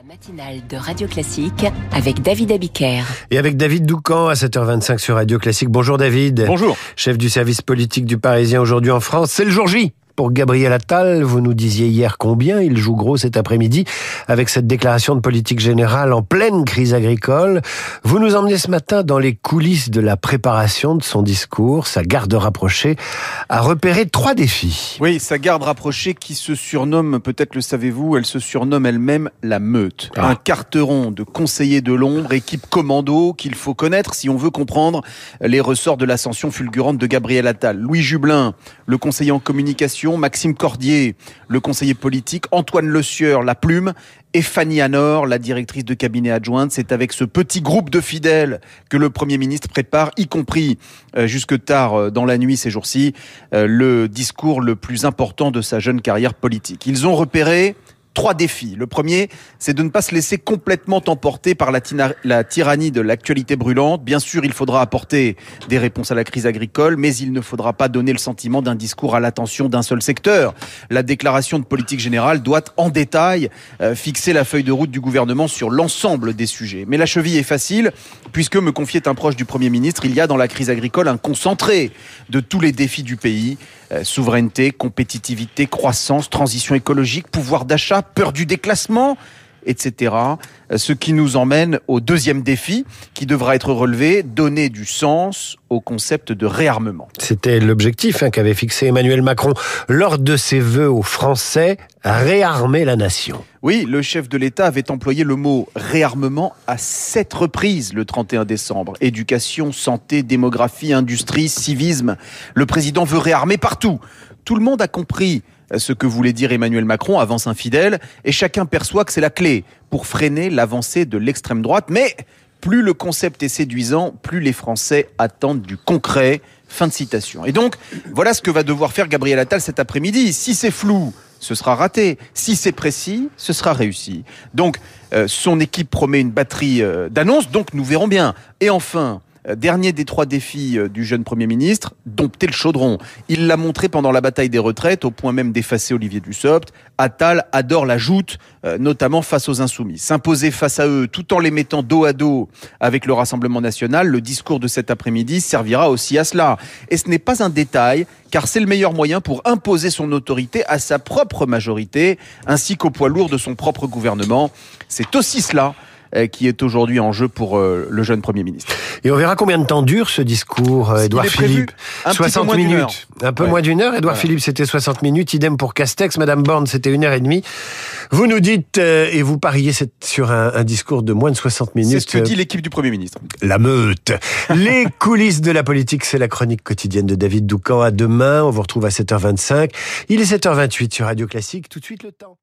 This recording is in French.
La matinale de Radio Classique avec David Abiker. Et avec David Doucan à 7h25 sur Radio Classique. Bonjour David. Bonjour. Chef du service politique du Parisien aujourd'hui en France. C'est le jour J pour Gabriel Attal. Vous nous disiez hier combien il joue gros cet après-midi avec cette déclaration de politique générale en pleine crise agricole. Vous nous emmenez ce matin dans les coulisses de la préparation de son discours. Sa garde rapprochée a repéré trois défis. Oui, sa garde rapprochée qui se surnomme, peut-être le savez-vous, elle se surnomme elle-même la meute. Ah. Un carteron de conseillers de l'ombre, équipe commando qu'il faut connaître si on veut comprendre les ressorts de l'ascension fulgurante de Gabriel Attal. Louis Jublin, le conseiller en communication, Maxime Cordier, le conseiller politique, Antoine Le Sieur, la plume, et Fanny Anor, la directrice de cabinet adjointe. C'est avec ce petit groupe de fidèles que le Premier ministre prépare, y compris euh, jusque tard euh, dans la nuit ces jours-ci, euh, le discours le plus important de sa jeune carrière politique. Ils ont repéré trois défis. Le premier, c'est de ne pas se laisser complètement emporter par la, tyrannie de l'actualité brûlante. Bien sûr, il faudra apporter des réponses à la crise agricole, mais il ne faudra pas donner le sentiment d'un discours à l'attention d'un seul secteur. La déclaration de politique générale doit en détail euh, fixer la feuille de route du gouvernement sur l'ensemble des sujets. Mais la cheville est facile, puisque me confiait un proche du Premier ministre, il y a dans la crise agricole un concentré de tous les défis du pays. Euh, souveraineté, compétitivité, croissance, transition écologique, pouvoir d'achat, peur du déclassement, etc. Euh, Ce qui nous emmène au deuxième défi qui devra être relevé, donner du sens au concept de réarmement. C'était l'objectif hein, qu'avait fixé Emmanuel Macron lors de ses vœux aux Français, réarmer la nation. Oui, le chef de l'État avait employé le mot réarmement à sept reprises le 31 décembre. Éducation, santé, démographie, industrie, civisme. Le président veut réarmer partout. Tout le monde a compris ce que voulait dire Emmanuel Macron, avance infidèle, et chacun perçoit que c'est la clé pour freiner l'avancée de l'extrême droite. Mais plus le concept est séduisant, plus les Français attendent du concret. Fin de citation. Et donc, voilà ce que va devoir faire Gabriel Attal cet après-midi. Si c'est flou, ce sera raté. Si c'est précis, ce sera réussi. Donc, euh, son équipe promet une batterie euh, d'annonces, donc nous verrons bien. Et enfin, dernier des trois défis euh, du jeune Premier ministre, dompter le chaudron. Il l'a montré pendant la bataille des retraites, au point même d'effacer Olivier Dussopt. Attal adore la joute, euh, notamment face aux insoumis. S'imposer face à eux, tout en les mettant dos à dos avec le Rassemblement national, le discours de cet après-midi servira aussi à cela. Et ce n'est pas un détail, car c'est le meilleur moyen pour imposer son autorité à sa propre majorité, ainsi qu'au poids lourd de son propre gouvernement. C'est aussi cela euh, qui est aujourd'hui en jeu pour euh, le jeune Premier ministre. Et on verra combien de temps dure ce discours, euh, Édouard Philippe. un petit peu 60 moins d'une minutes. Un peu Ouais. moins d'une heure. Édouard Voilà. Philippe, c'était 60 minutes. Idem pour Castex. Madame Borne, c'était une heure et demie. Vous nous dites, euh, et vous pariez sur un, un discours de moins de 60 minutes. C'est ce que euh, dit l'équipe du Premier ministre. La meute. Les coulisses de la politique, c'est la chronique quotidienne de David Doucan. À demain, on vous retrouve à 7h25. Il est 7h28 sur Radio Classique. Tout de suite le temps.